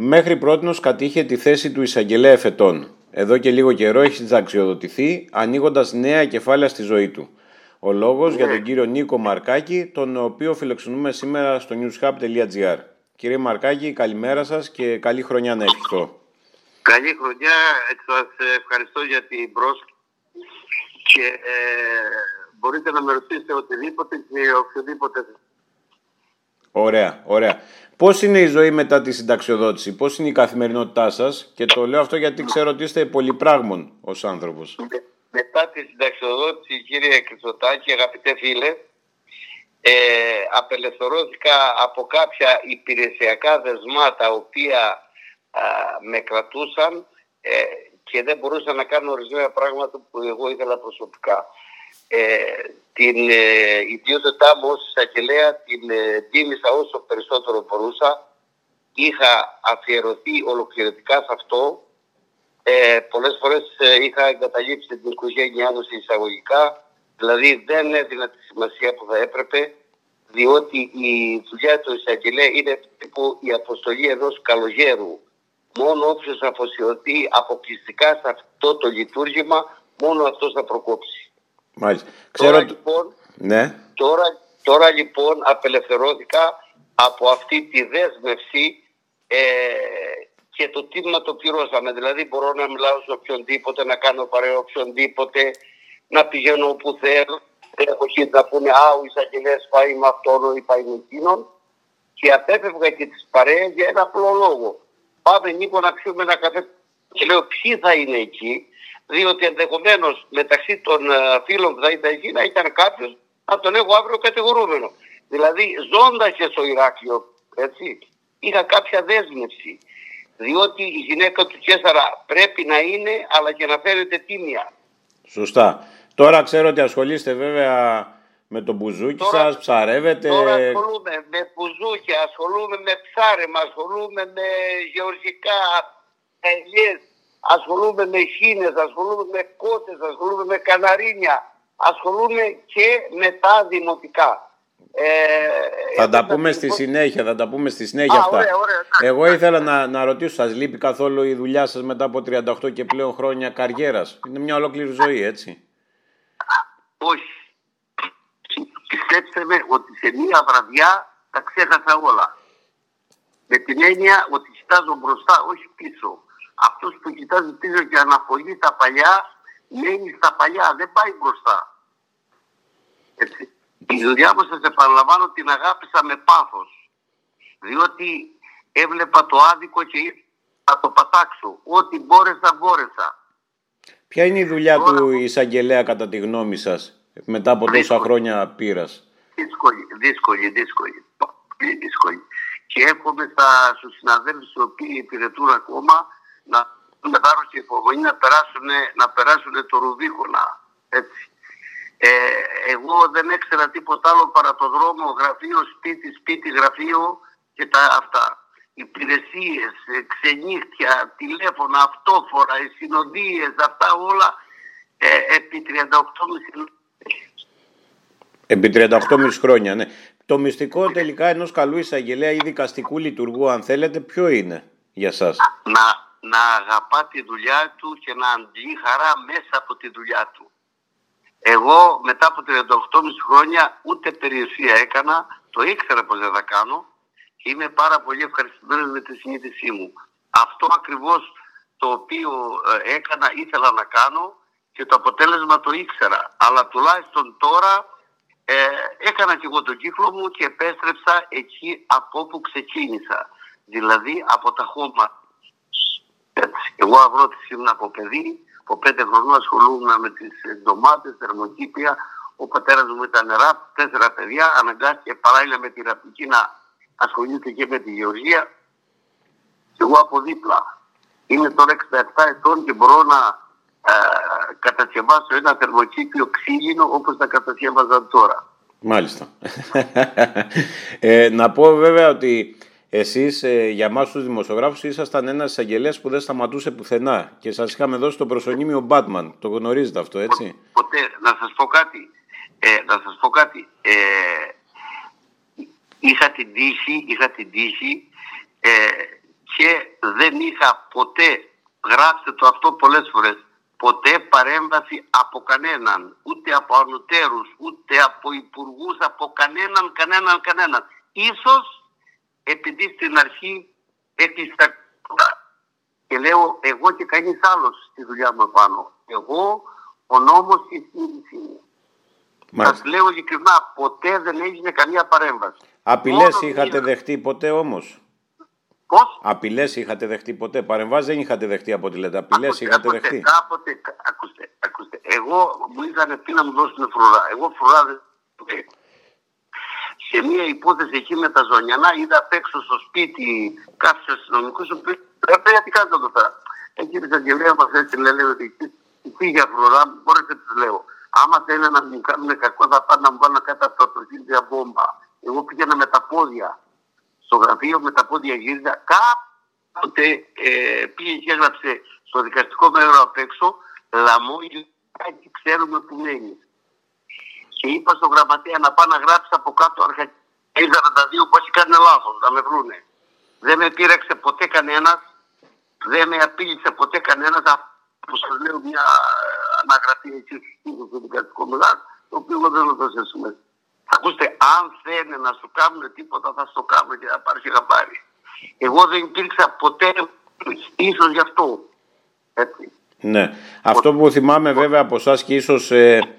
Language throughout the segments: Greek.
Μέχρι πρώτη κατήχε τη θέση του εισαγγελέα εφετών. Εδώ και λίγο καιρό έχει συνταξιοδοτηθεί, ανοίγοντας νέα κεφάλαια στη ζωή του. Ο λόγος για τον κύριο Νίκο Μαρκάκη, τον οποίο φιλοξενούμε σήμερα στο newshub.gr. Κύριε Μαρκάκη, καλημέρα σας και καλή χρονιά να ευχηθώ. Καλή χρονιά, σας ευχαριστώ για την πρόσκληση και ε, μπορείτε να με ρωτήσετε οτιδήποτε και οποιοδήποτε. Ωραία, ωραία. Πώς είναι η ζωή μετά τη συνταξιοδότηση, Πώς είναι η καθημερινότητά σας, και το λέω αυτό γιατί ξέρω ότι είστε πολυπράγμων ως άνθρωπος. Μετά τη συνταξιοδότηση, κύριε Κρυστοτάκη, αγαπητέ φίλε, ε, απελευθερώθηκα από κάποια υπηρεσιακά δεσμά τα οποία με κρατούσαν ε, και δεν μπορούσα να κάνω ορισμένα πράγματα που εγώ ήθελα προσωπικά. Ε, την ε, ιδιότητά μου ως εισαγγελέα την ε, τίμησα όσο περισσότερο μπορούσα. Είχα αφιερωθεί ολοκληρωτικά σε αυτό. Ε, πολλές φορές ε, είχα εγκαταλείψει την οικογένειά μου εισαγωγικά. Δηλαδή δεν έδινα τη σημασία που θα έπρεπε διότι η δουλειά του εισαγγελέα είναι η αποστολή ενός καλογέρου μόνο όποιος αφοσιωθεί αποκλειστικά σε αυτό το λειτουργήμα, μόνο αυτός θα προκόψει. Μάλιστα. Ξέρω... Τώρα, λοιπόν, ναι. τώρα, τώρα λοιπόν απελευθερώθηκα από αυτή τη δέσμευση ε, και το τίμημα το πληρώσαμε. Δηλαδή μπορώ να μιλάω σε οποιονδήποτε, να κάνω παρέα οποιονδήποτε, να πηγαίνω όπου θέλω. Έχω να πούνε «Α, ο εισαγγελέας πάει με αυτόν ή πάει με εκείνον» και απέφευγα και τις παρέες για ένα απλό λόγο πάμε Νίκο να πιούμε ένα καφέ. Και λέω ποιοι θα είναι εκεί, διότι ενδεχομένως μεταξύ των ε, φίλων που θα ήταν εκεί να ήταν κάποιος να τον έχω αύριο κατηγορούμενο. Δηλαδή, ζώντας και στο Ηράκλειο, έτσι, είχα κάποια δέσμευση. Διότι η γυναίκα του Κέσσαρα πρέπει να είναι, αλλά και να φέρετε τίμια. Σωστά. Τώρα ξέρω ότι ασχολείστε βέβαια με το μπουζούκι τώρα, σας, ψαρεύετε. Τώρα ασχολούμαι με μπουζούκι, ασχολούμαι με ψάρεμα, ασχολούμαι με γεωργικά ελιές, ασχολούμαι με χίνες, ασχολούμαι με κότες, ασχολούμαι με καναρίνια, ασχολούμαι και με τα δημοτικά. Ε, θα τα πούμε στη συνέχεια, θα τα πούμε στη συνέχεια αυτά. Ωραία, ωραία, Εγώ ήθελα να, να ρωτήσω, σας λείπει καθόλου η δουλειά σας μετά από 38 και πλέον χρόνια καριέρας; Είναι μια ολόκληρη ζωή, έτσι. Όχι πιστέψτε με ότι σε μία βραδιά τα ξέχασα όλα. Με την έννοια ότι κοιτάζω μπροστά, όχι πίσω. Αυτός που κοιτάζει πίσω και αναπολύει τα παλιά, μένει στα παλιά, δεν πάει μπροστά. Έτσι. Η δουλειά μου σας επαναλαμβάνω την αγάπησα με πάθος. Διότι έβλεπα το άδικο και θα το πατάξω. Ό,τι μπόρεσα, μπόρεσα. Ποια είναι η δουλειά του εισαγγελέα κατά τη γνώμη σας μετά από τόσα χρόνια πείρας; Δύσκολη, δύσκολη, δύσκολη. Πολύ δύσκολη. Και εύχομαι στα, στους συναδέλφους οι οποίοι υπηρετούν ακόμα να με θάρρος και υπομονή να περάσουν, να περάσουν το Ρουβίχωνα. Έτσι. Ε, εγώ δεν έξερα τίποτα άλλο παρά το δρόμο, γραφείο, σπίτι, σπίτι, γραφείο και τα αυτά. Υπηρεσίες, ξενύχτια, τηλέφωνα, αυτόφορα, οι συνοδείες, αυτά όλα ε, επί 38,5 Επί 38,5 χρόνια, ναι. Το μυστικό τελικά ενός καλού εισαγγελέα ή δικαστικού λειτουργού, αν θέλετε, ποιο είναι για σας; Να, να αγαπά τη δουλειά του και να αντλεί χαρά μέσα από τη δουλειά του. Εγώ μετά από 38,5 χρόνια ούτε περιουσία έκανα, το ήξερα πως δεν θα κάνω και είμαι πάρα πολύ ευχαριστημένος με τη συνείδησή μου. Αυτό ακριβώς το οποίο ε, έκανα ήθελα να κάνω και το αποτέλεσμα το ήξερα. Αλλά τουλάχιστον τώρα ε, έκανα και εγώ τον κύκλο μου και επέστρεψα εκεί από όπου ξεκίνησα. Δηλαδή από τα χώμα. Εγώ αγρότης ήμουν από παιδί, από πέντε χρονών ασχολούμαι με τις ντομάτες, θερμοκήπια. Ο πατέρας μου ήταν νερά, τέσσερα παιδιά, αναγκάστηκε παράλληλα με τη ραπτική να ασχολείται και με τη γεωργία. Εγώ από δίπλα. Είμαι τώρα 67 ετών και μπορώ να ε, κατασκευάσω ένα θερμοκήπιο ξύλινο όπως τα κατασκεύαζαν τώρα. Μάλιστα. ε, να πω βέβαια ότι εσείς ε, για εμάς τους δημοσιογράφους ήσασταν ένας εισαγγελέας που δεν σταματούσε πουθενά και σας είχαμε δώσει το προσωνύμιο Batman. Το γνωρίζετε αυτό, έτσι; Ποτέ, να σας πω κάτι. Ε, να σας πω κάτι. Ε, είχα την τύχη, είχα την τύχη ε, και δεν είχα ποτέ, γράψτε το αυτό πολλές φορές, ποτέ παρέμβαση από κανέναν, ούτε από ανωτέρους, ούτε από υπουργούς, από κανέναν, κανέναν, κανέναν. Ίσως επειδή στην αρχή έκλεισα και λέω εγώ και κανείς άλλος στη δουλειά μου πάνω. Εγώ, ο νόμος και η στήριξη Σας λέω ειλικρινά, ποτέ δεν έγινε καμία παρέμβαση. Απειλές είχατε δεχτεί ποτέ όμως; Πώς; Απειλές είχατε δεχτεί ποτέ; Παρεμβάσεις δεν είχατε δεχτεί από ό,τι λέτε. Απειλές είχατε ακούστε, δεχτεί. Κάποτε, ακούστε, ακούστε. Εγώ μου είχαν πει να μου δώσουν φρουρά. Εγώ φρουρά δεν. Σε μια υπόθεση εκεί με τα Ζωνιανά είδα απ' έξω στο σπίτι κάποιους αστυνομικούς που είπαν γιατί κάνετε εδώ πέρα; Εκεί η εισαγγελέα μας έτσι λέει ότι πήγε φρουρά, μπορείτε να τους λέω. Άμα θέλουν να μου κάνουν κακό θα πάνε να μου βάλουν κάτω από το μπόμπα. Εγώ πήγαινα με τα πόδια στο γραφείο με τα πόδια γύριζα. Κάποτε ε, πήγε και έγραψε στο δικαστικό μέρο απ' έξω λαμόγιο και ξέρουμε που μένεις. Και είπα στο γραμματέα να πάω να γράψει από κάτω αρχα... 42 που έχει κάνει λάθος, να με βρούνε. Δεν με πείραξε ποτέ κανένας, δεν με απείλησε ποτέ κανένας. Που σας λέω μια αναγραφή εκεί στο δικαστικό μεγάλο, το οποίο δεν θα το θέσουμε. Ακούστε, αν θέλουν να σου κάνουν τίποτα, θα σου κάνουν και θα πάρει χαμπάρι. Εγώ δεν υπήρξα ποτέ, ίσως γι' αυτό. Έτσι. Ναι. Αυτό που θυμάμαι βέβαια από εσάς και ίσως ε,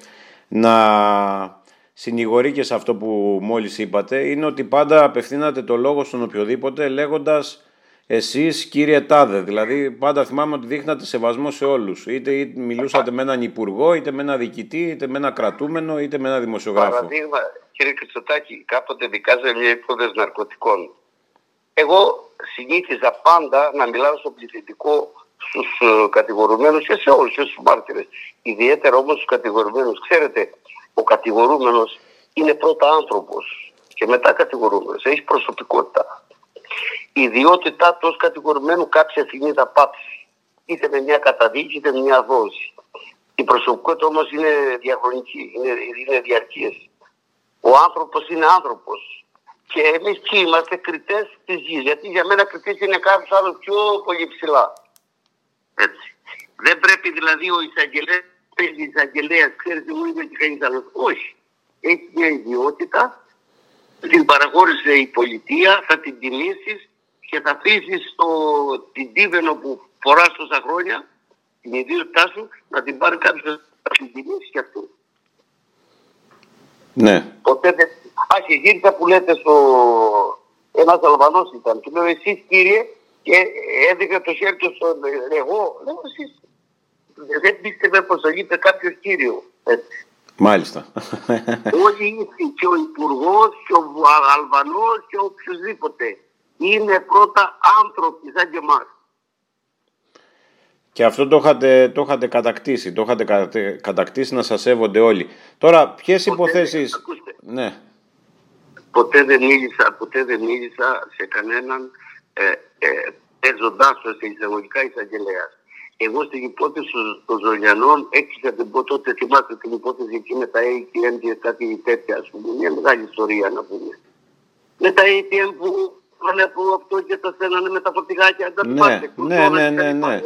να συνηγορεί και σε αυτό που μόλις είπατε είναι ότι πάντα απευθύνατε το λόγο στον οποιοδήποτε λέγοντας εσείς κύριε Τάδε, δηλαδή πάντα θυμάμαι ότι δείχνατε σεβασμό σε όλους. Είτε, μιλούσατε με έναν υπουργό, είτε με έναν διοικητή, είτε με έναν κρατούμενο, είτε με έναν δημοσιογράφο. Παραδείγμα, κύριε Κριστοτάκη, κάποτε δικάζε μια υπόθεση ναρκωτικών. Εγώ συνήθιζα πάντα να μιλάω στο πληθυντικό στους ε, κατηγορουμένους και σε όλους, και στους μάρτυρες. Ιδιαίτερα όμως στους κατηγορουμένους. Ξέρετε, ο κατηγορούμενος είναι πρώτα άνθρωπος και μετά κατηγορούμενος. Έχει προσωπικότητα η ιδιότητά του ως κατηγορημένου κάποια στιγμή θα πάψει. Είτε με μια καταδίκη είτε με μια δόση. Η προσωπικότητα όμως είναι διαχρονική, είναι, είναι διαρκής. Ο άνθρωπος είναι άνθρωπος. Και εμείς ποιοι είμαστε κριτές της γης. Γιατί για μένα κριτής είναι κάποιος άλλος πιο πολύ ψηλά. Έτσι. Δεν πρέπει δηλαδή ο εισαγγελέας, ο εισαγγελέας, ξέρετε, μου είπε και κανείς άλλος. Όχι. Έχει μια ιδιότητα, την παραχώρησε η πολιτεία, θα την τιμήσεις και θα αφήσεις την τίβενο που φοράς τόσα χρόνια, την ιδιότητά σου, να την πάρει κάποιος να την τιμήσει και αυτό. Ναι. Ποτέ δεν. Α, και γύρισα που λέτε στο. Ένας Αλβανός ήταν. Του λέω εσείς κύριε, και έδειξα το χέρι του στον. Εγώ, λέω εσεί. Δεν πίστευε πως θα γίνετε κάποιος κύριος. Έτσι. Μάλιστα. Όλοι και ο Υπουργός και ο Αλβανός και οποιοδήποτε είναι πρώτα άνθρωποι σαν και εμάς. Και αυτό το είχατε, το είχατε κατακτήσει, το είχατε κατακτήσει να σας σέβονται όλοι. Τώρα, ποιες ποτέ, υποθέσεις... Ακούστε, ναι. Ποτέ δεν μίλησα, ποτέ δεν μίλησα σε κανέναν ε, ε, παίζοντάς το σε εισαγωγικά εισαγγελέας. Εγώ στην υπόθεση των Ζωλιανών έκλεισα την πω τότε, θυμάστε την υπόθεση εκεί με τα ATM και κάτι τέτοια, ας πούμε. Μια μεγάλη ιστορία να πούμε. Με τα ATM που βλέπω αυτό και τα στέλνανε με τα φορτηγάκια. Ναι, ναι, ναι, ναι, ναι.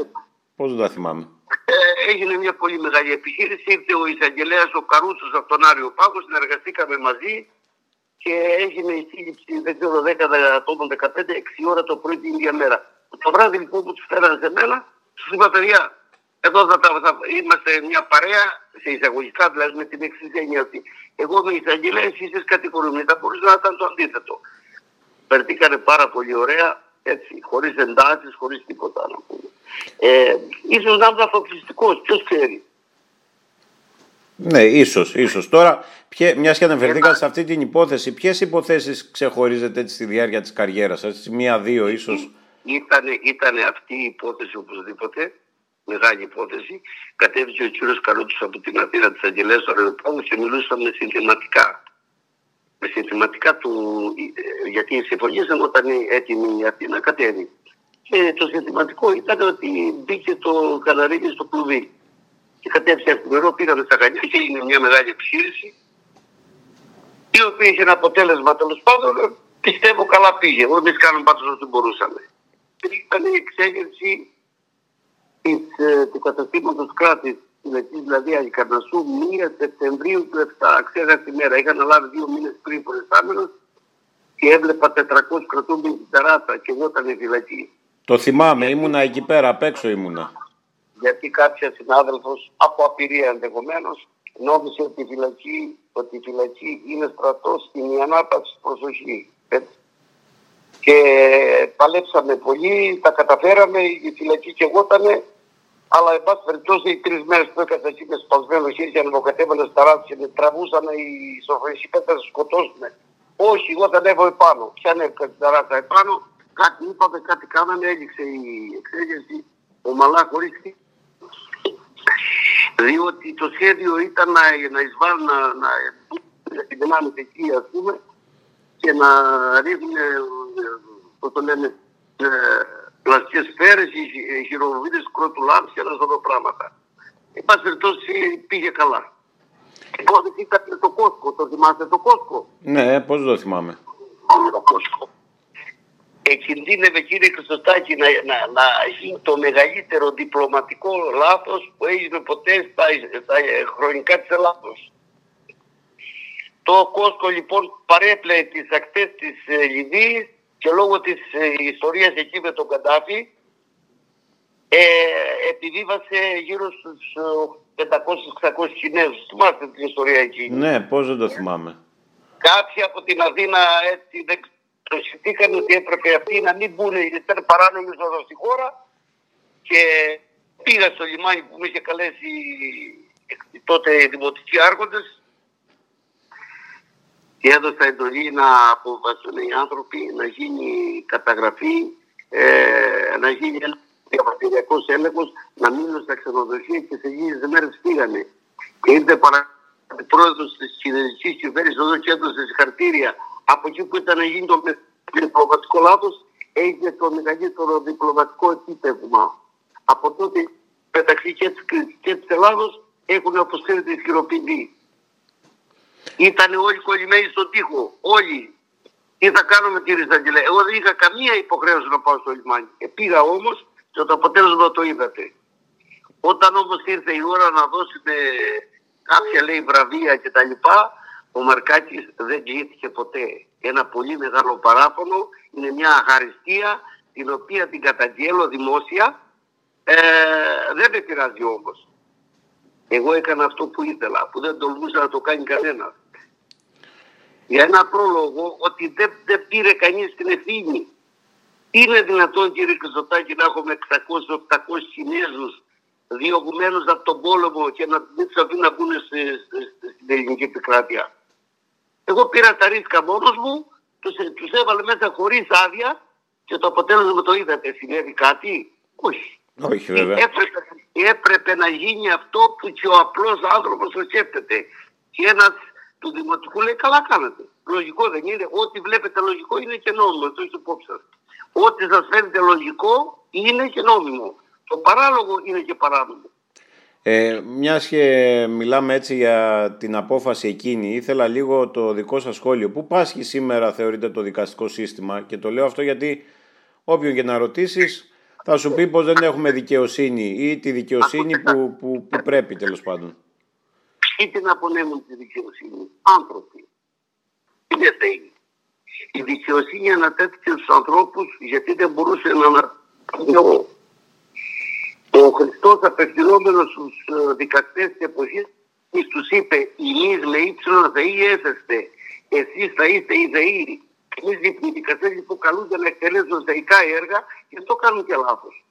Πώς δεν τα θυμάμαι. Ε, έγινε μια πολύ μεγάλη επιχείρηση. Ήρθε ο εισαγγελέας ο Καρούτσο από τον Άριο Πάγος. Συνεργαστήκαμε μαζί και έγινε η σύλληψη, δεν ξέρω, 10, 15, 6 ώρα το πρωί την ίδια μέρα. Το βράδυ λοιπόν που τους φέρανε σε μένα, τους είπα παιδιά, εδώ θα, θα, θα, είμαστε μια παρέα, σε εισαγωγικά δηλαδή με την εξή έννοια ότι εγώ με εισαγγελέα, εσείς είστε κατηγορούμενοι. Θα μπορούσε να ήταν το αντίθετο περτήκανε πάρα πολύ ωραία, έτσι, χωρίς εντάσεις, χωρίς τίποτα να πούμε. Ε, ίσως να είμαι αποκλειστικός, ποιος ξέρει. Ναι, ίσως, ίσως. Τώρα, ποιε, μιας και αναφερθήκατε σε αυτή την υπόθεση, ποιες υποθέσεις ξεχωρίζετε έτσι στη διάρκεια της καριέρας σας, μία-δύο ίσως; Ήτανε, ήτανε αυτή η υπόθεση οπωσδήποτε, μεγάλη υπόθεση. Κατέβηκε ο κύριος Καρούτσος από την Αθήνα της Αγγελέας του αεροπλάνου και μιλούσαμε συνθηματικά με συνθηματικά του, ε, γιατί συμφωνήσαμε όταν είναι έτοιμη η Αθήνα κατέβει. Και το συνθηματικό ήταν ότι μπήκε το καναρίδι στο κλουβί. Και κατέβησε εφημερό, πήγαμε στα Γαλλιά και έγινε μια μεγάλη επιχείρηση η οποία είχε ένα αποτέλεσμα τέλος πάντων. Πιστεύω καλά πήγε. Εμεί κάνουμε πάντως ό,τι μπορούσαμε. ήταν η εξέγερση της, ε, του καταστήματος κράτης δηλαδή Αγικαρνασού 1 Σεπτεμβρίου του 7. Ξέχασα τη μέρα. Είχα αναλάβει δύο μήνες πριν προϊστάμενος και έβλεπα 400 κρατούμενοι στην ταράτα και εγώ ήταν φυλακή. Το θυμάμαι, ήμουνα εκεί πέρα, απ' έξω ήμουνα. Γιατί κάποια συνάδελφος, από απειρία ενδεχομένως, νόμισε ότι η φυλακή, ότι η φυλακή είναι στρατός στην η ανάπαυση προσοχή. Έτσι. Και παλέψαμε πολύ, τα καταφέραμε, η φυλακή και εγώ ήταν, αλλά εν πάση περιπτώσει οι τρεις μέρες που έκανα εκεί με σπασμένο χέρι και ανεβοκατέβαινε στα ράτια και με τραβούσαν οι σοφρεσιπέτε να σκοτώσουν. Όχι, εγώ δεν έβω επάνω. Ποια ανέβηκα την ταράτσα επάνω, κάτι είπαμε, κάτι κάναμε, έληξε η εξέγερση, ομαλά χωρί διότι το σχέδιο ήταν να, να εισβάλλουν να, να, να την εκεί ας πούμε και να ρίχνουν, πώς το λένε, ε, πλαστικές σφαίρες, χειροβίδες, κρότου λάμψη και ένα σωρό πράγματα. Εν πάση περιπτώσει πήγε καλά. Υπόθεση ήταν το Κόσκο, το θυμάστε το Κόσκο; Ναι, πώς το θυμάμαι. Το Κόσκο εκινδύνευε κύριε Χριστοστάκη να, να, να γίνει το μεγαλύτερο διπλωματικό λάθος που έγινε ποτέ στα, στα χρονικά της Ελλάδος. Το Κόσκο λοιπόν παρέπλεε τις ακτές της ε, Λιβύης και λόγω της ε, ιστορίας εκεί με τον Καντάφη ε, επιβίβασε γύρω στους 500-600 Κινέζους. Θυμάστε την ιστορία εκεί. Ναι, πώς δεν το θυμάμαι. Κάποιοι από την Αθήνα έτσι δεν το ότι έπρεπε αυτοί να μην μπουν, γιατί ήταν παράνομη εισόδο στη χώρα και πήγα στο λιμάνι που με είχε καλέσει τότε οι δημοτικοί άρχοντες και έδωσα εντολή να αποφασίσουν οι άνθρωποι να γίνει καταγραφή, ε, να γίνει ένα διαπατηριακό έλεγχος, να μείνουν στα ξενοδοχεία και σε λίγες μέρες πήγανε. Και ήρθε παρά πρόεδρος της κυβερνητική κυβέρνηση εδώ και έδωσε συγχαρητήρια από εκεί που ήταν να γίνει το διπλωματικό λάθος, έγινε το μεγαλύτερο διπλωματικό επίτευγμα. Από τότε μεταξύ και της Κρήτη και της Ελλάδος έχουν αποσύρει τη ισχυροποιητή. Ήταν όλοι κολλημένοι στον τοίχο. Όλοι. Τι θα κάνουμε κύριε Ζαγγελέ. Εγώ δεν είχα καμία υποχρέωση να πάω στο λιμάνι. Και πήγα όμως και το αποτέλεσμα το είδατε. Όταν όμως ήρθε η ώρα να δώσουμε κάποια λέει βραβεία κτλ. Ο Μαρκάκης δεν κλείθηκε ποτέ. Ένα πολύ μεγάλο παράπονο είναι μια αχαριστία την οποία την καταγγέλω δημόσια. Ε, δεν με πειράζει όμως. Εγώ έκανα αυτό που ήθελα, που δεν τολμούσα να το κάνει κανένας. Για ένα πρόλογο ότι δεν, δεν πήρε κανείς την ευθύνη. Είναι δυνατόν κύριε Κρυστοτάκη να έχουμε 600-800 Κινέζους διωγμένους από τον πόλεμο και να μην τους αφήνουν να μπουν στην ελληνική επικράτεια; Εγώ πήρα τα ρίσκα μόνος μου, τους, τους έβαλε μέσα χωρίς άδεια και το αποτέλεσμα το είδατε. Συνέβη κάτι; Όχι. Όχι βέβαια. Έπρεπε, έπρεπε να γίνει αυτό που και ο απλός άνθρωπος το σκέφτεται. Και ένας του Δημοτικού λέει καλά κάνετε. Λογικό δεν είναι. Ό,τι βλέπετε λογικό είναι και νόμιμο. Το έχετε υπόψη σας. Ό,τι σας φαίνεται λογικό είναι και νόμιμο. Το παράλογο είναι και παράνομο. Ε, μιας και μιλάμε έτσι για την απόφαση εκείνη, ήθελα λίγο το δικό σας σχόλιο. Πού πάσχει σήμερα θεωρείτε το δικαστικό σύστημα; Και το λέω αυτό γιατί όποιον και να ρωτήσεις θα σου πει πως δεν έχουμε δικαιοσύνη ή τη δικαιοσύνη που, που, που πρέπει τέλος πάντων. Ποιοι την απονέμουν τη δικαιοσύνη. Άνθρωποι. Είναι θεοί. Η δικαιοσύνη ανατέθηκε στους ανθρώπους γιατί δεν μπορούσε να ανατέθηκε ο Χριστός απευθυνόμενος στους ε, δικαστές της εποχής τους είπε «Εμείς με ύψιλον θεοί έσαστε, εσείς θα είστε οι θεοί». Εμείς οι δικαστές που καλούνται να εκτελέσουν θεϊκά έργα και αυτό κάνουν και λάθος.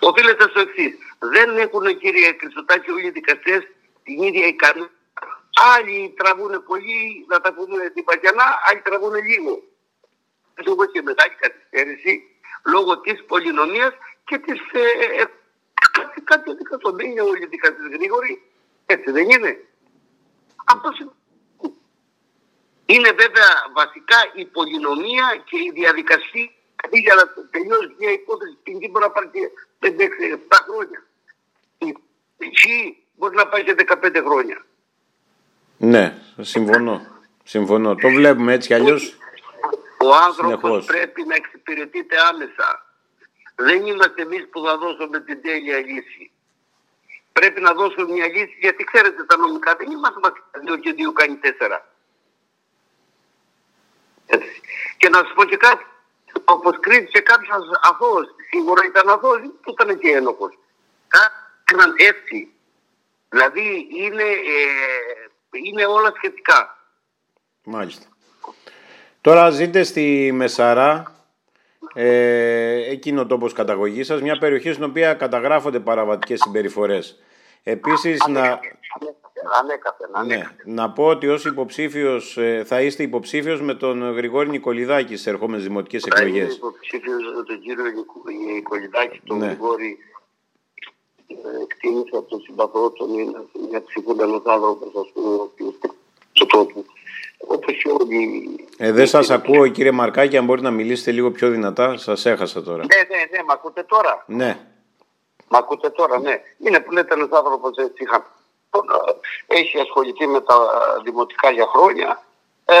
Οφείλεται στο εξής. Δεν έχουν κύριε Χριστοτάκη όλοι οι δικαστές την ίδια ικανότητα. Άλλοι τραβούν πολύ, να τα πούμε την παγιανά, άλλοι τραβούν λίγο. Έχω και μεγάλη καθυστέρηση λόγω της πολυνομίας και τις ε, ε, κάτι, κάτι δικαστοδένια όλοι δικαστές γρήγοροι. Έτσι δεν είναι. Αυτό είναι βέβαια βασικά η πολυνομία και η διαδικασία αντί για να τελειώσει μια υπόθεση ποινική μπορεί να πάρει 5-6-7 χρόνια. Η ποινική μπορεί να πάει σε 15 χρόνια. Ναι, συμφωνώ. Συμφωνώ. Το βλέπουμε έτσι κι αλλιώς. Ο άνθρωπος πρέπει να εξυπηρετείται άμεσα. Δεν είμαστε εμείς που θα δώσουμε την τέλεια λύση. Πρέπει να δώσουμε μια λύση γιατί ξέρετε τα νομικά δεν είμαστε μαθητές δύο και δύο κάνει τέσσερα. Έτσι. Και να σου πω και κάτι, όπως κρίνησε κάποιος αθώος, σίγουρα ήταν αθώος, που ήταν και ένοχος. Κάναν έτσι. Δηλαδή είναι, ε, είναι όλα σχετικά. Μάλιστα. Τώρα ζείτε στη Μεσαρά, ε, εκείνο ο τόπος καταγωγής σας, μια περιοχή στην οποία καταγράφονται παραβατικές συμπεριφορές. Επίσης, να, ναι, να πω ότι ως υποψήφιος, ε, θα είστε υποψήφιος με τον Γρηγόρη Νικολιδάκη στις ερχόμενες δημοτικές θα εκλογές. Θα είμαι υποψήφιος με τον κύριο Νικολιδάκη, τον ναι. Γρηγόρη ε, εκτίμησα τον συμπαθώ, τον είναι μια ψυχούντανος άνθρωπος, ας πούμε, ο οποίος του τόπου. Όπως και όλοι... Ε, δεν σας ακούω κύριε Μαρκάκη, αν μπορείτε να μιλήσετε λίγο πιο δυνατά, σας έχασα τώρα. Ναι, ναι, ναι, με ακούτε τώρα; Ναι. Μ' ακούτε τώρα, ναι. Είναι που λέτε ένας άνθρωπος έτσι είχα. Έχει ασχοληθεί με τα δημοτικά για χρόνια. Ε,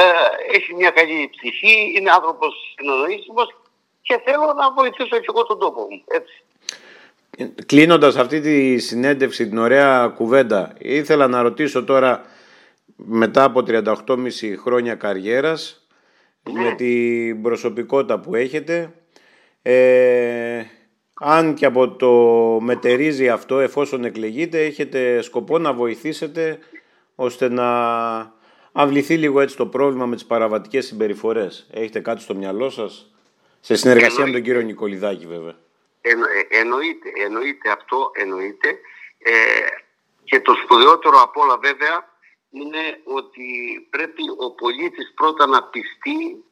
έχει μια καλή ψυχή, είναι άνθρωπος συνοδοήσιμος και θέλω να βοηθήσω και εγώ τον τόπο μου. Έτσι. Κλείνοντας αυτή τη συνέντευξη, την ωραία κουβέντα, ήθελα να ρωτήσω τώρα μετά από 38,5 χρόνια καριέρας ναι. με την προσωπικότητα που έχετε ε, αν και από το μετερίζει αυτό εφόσον εκλεγείτε έχετε σκοπό να βοηθήσετε ώστε να αυληθεί λίγο έτσι το πρόβλημα με τις παραβατικές συμπεριφορές. Έχετε κάτι στο μυαλό σας; Σε συνεργασία με τον κύριο Νικολιδάκη βέβαια. Ε, εννοείται, εννοείται αυτό, εννοείται. Ε, και το σπουδαιότερο από όλα βέβαια είναι ότι πρέπει ο πολίτης πρώτα να πιστεί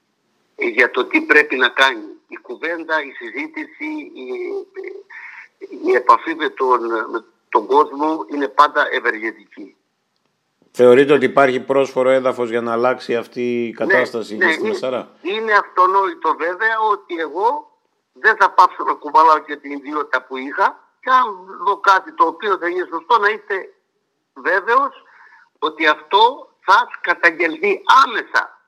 για το τι πρέπει να κάνει. Η κουβέντα, η συζήτηση, η, η επαφή με τον, με τον κόσμο είναι πάντα ευεργετική. Θεωρείτε ότι υπάρχει πρόσφορο έδαφος για να αλλάξει αυτή η ναι, κατάσταση ναι, στη Μεσαρά. Είναι αυτονόητο βέβαια ότι εγώ δεν θα πάψω να κουβαλάω και την ιδιότητα που είχα και αν δω κάτι το οποίο δεν είναι σωστό να είστε βέβαιος ότι αυτό θα καταγγελθεί άμεσα.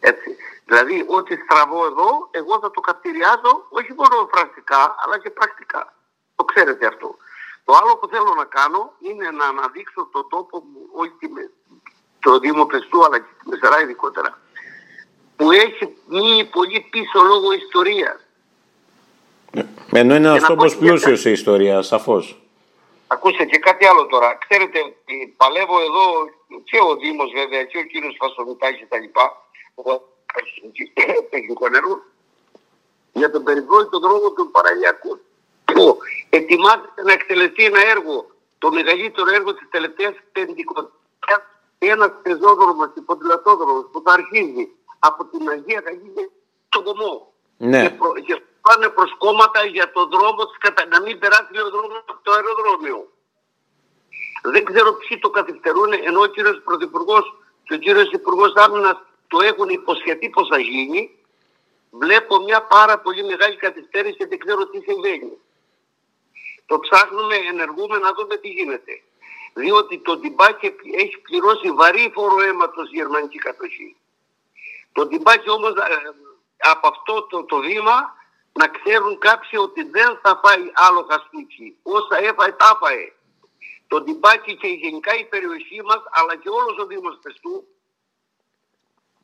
Έτσι. Δηλαδή ό,τι στραβώ εδώ, εγώ θα το καπτηριάζω όχι μόνο φραστικά αλλά και πρακτικά. Το ξέρετε αυτό. Το άλλο που θέλω να κάνω είναι να αναδείξω τον τόπο μου, όχι το Δήμο Πεστού αλλά και τη Μεσαρά ειδικότερα, που έχει μείνει πολύ πίσω λόγω ιστορίας. Ενώ είναι ένα τόπο πλούσιος σε ιστορία, σαφώς. Ακούστε και κάτι άλλο τώρα. Ξέρετε, παλεύω εδώ και ο Δήμος βέβαια και ο κύριος Φασονιτάκης και τα λοιπά, τεχνικό έργο, για τον περιβόητο δρόμο του Παραλιακού. Που ετοιμάζεται να εκτελεστεί ένα έργο, το μεγαλύτερο έργο της τελευταίας πεντηκοντιάς, ένας πεζόδρομος, υποδηλατόδρομος που θα αρχίζει από την Αγία Καγίδη στον Κομμό. Ναι. Και, προ, και πάνε προς κόμματα για το δρόμο της κατα... να μην περάσει ο δρόμος από το αεροδρόμιο. Δεν ξέρω ποιοι το καθυστερούν, ενώ ο κύριος Πρωθυπουργός και ο κύριος Υπουργός Άμυνας το έχουν υποσχεθεί πως θα γίνει. Βλέπω μια πάρα πολύ μεγάλη καθυστέρηση και δεν ξέρω τι συμβαίνει. Το ψάχνουμε, ενεργούμε να δούμε τι γίνεται. Διότι το τυμπάκι έχει πληρώσει βαρύ φόρο αίματος γερμανική κατοχή. Το τυμπάκι όμως ε, από αυτό το, το βήμα να ξέρουν κάποιοι ότι δεν θα φάει άλλο χαστούκι. Όσα έφαε τα έφαε. Το τυμπάκι και γενικά η περιοχή μας αλλά και όλος ο Δήμος Πεστού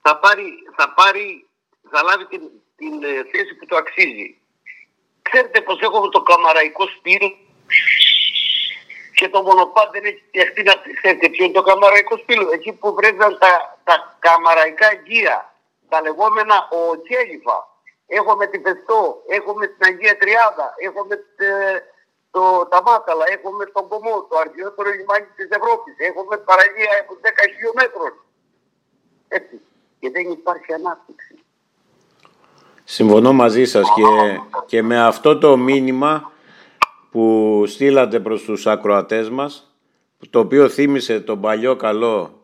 θα πάρει, θα, πάρει, θα λάβει την, την ε, θέση που το αξίζει. Ξέρετε πως έχουμε το καμαραϊκό σπίτι και το μονοπάτι δεν έχει φτιαχτεί να ξέρετε ποιο είναι το καμαραϊκό σπίτι. Εκεί που βρέθηκαν τα, τα καμαραϊκά γκία, τα λεγόμενα οτσέλιφα έχουμε την Πεστό, έχουμε την Αγία Τριάδα, έχουμε ε, το, τα Μάταλα, έχουμε τον Κομμό, το αργιότερο λιμάνι της Ευρώπης, έχουμε παραλία 10 χιλιόμετρων. Έτσι. Και δεν υπάρχει ανάπτυξη. Συμφωνώ μαζί σας και, και με αυτό το μήνυμα που στείλατε προς τους ακροατές μας, το οποίο θύμισε τον παλιό καλό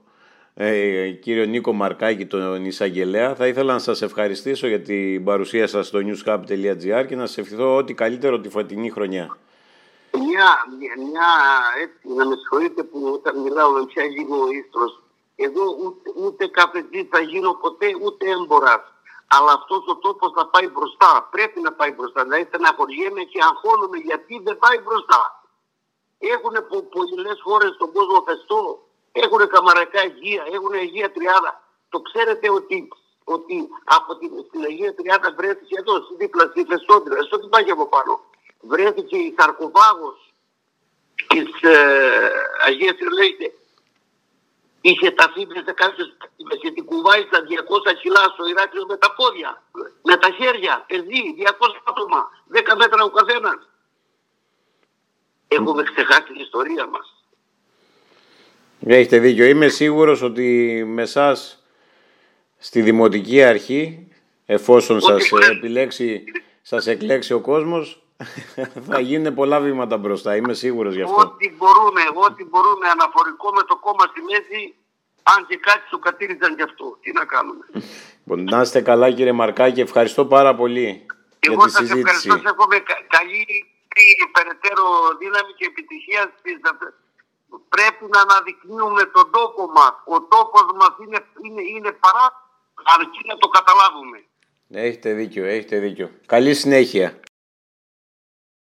ε, κύριο Νίκο Μαρκάκη, τον εισαγγελέα. Θα ήθελα να σας ευχαριστήσω για την παρουσία σας στο newscap.gr και να σας ευχηθώ ό,τι καλύτερο τη φωτεινή χρονιά. Μια, μια, έτσι, να με συγχωρείτε που όταν μιλάω με πια λίγο ίστρος, Εγώ ούτε, ούτε καφετζή θα γίνω ποτέ, ούτε έμπορας. Αλλά αυτός ο τόπος θα πάει μπροστά. Πρέπει να πάει μπροστά. Δηλαδή στεναχωριέμαι και αγχώνομαι γιατί δεν πάει μπροστά. Έχουν πολλές χώρες στον κόσμο φεστό. Έχουν καμαρακά υγεία, έχουν υγεία τριάδα. Το ξέρετε ότι, ότι από την, στην Αγία Τριάδα βρέθηκε εδώ, στη δίπλα στη Φεστόντρα, στο τι πάει από πάνω. Βρέθηκε η σαρκοφάγος της ε, Αγίας Τριολέγητε είχε τα σε κάποιος και την κουβάει στα 200 κιλά στο Ηράκλειο με τα πόδια, με τα χέρια, παιδί, 200 άτομα, 10 μέτρα ο καθένας. Έχουμε ξεχάσει την ιστορία μας. Έχετε δίκιο. Είμαι σίγουρος ότι με εσάς στη Δημοτική Αρχή, εφόσον σας επιλέξει, σας εκλέξει ο κόσμος, θα γίνουν πολλά βήματα μπροστά, είμαι σίγουρος γι' αυτό. Ό,τι μπορούμε, ό,τι μπορούμε αναφορικό με το κόμμα στη μέση, αν και κάτι το κατήριζαν γι' αυτό. Τι να κάνουμε. Λοιπόν, να είστε καλά κύριε Μαρκάκη, ευχαριστώ πάρα πολύ Εγώ για τη συζήτηση. Εγώ σας ευχαριστώ, εύχομαι καλή περαιτέρω δύναμη και επιτυχία Πρέπει να αναδεικνύουμε τον τόπο μας. Ο τόπος μας είναι, είναι, είναι παρά αρκεί να το καταλάβουμε. Έχετε δίκιο, έχετε δίκιο. Καλή συνέχεια.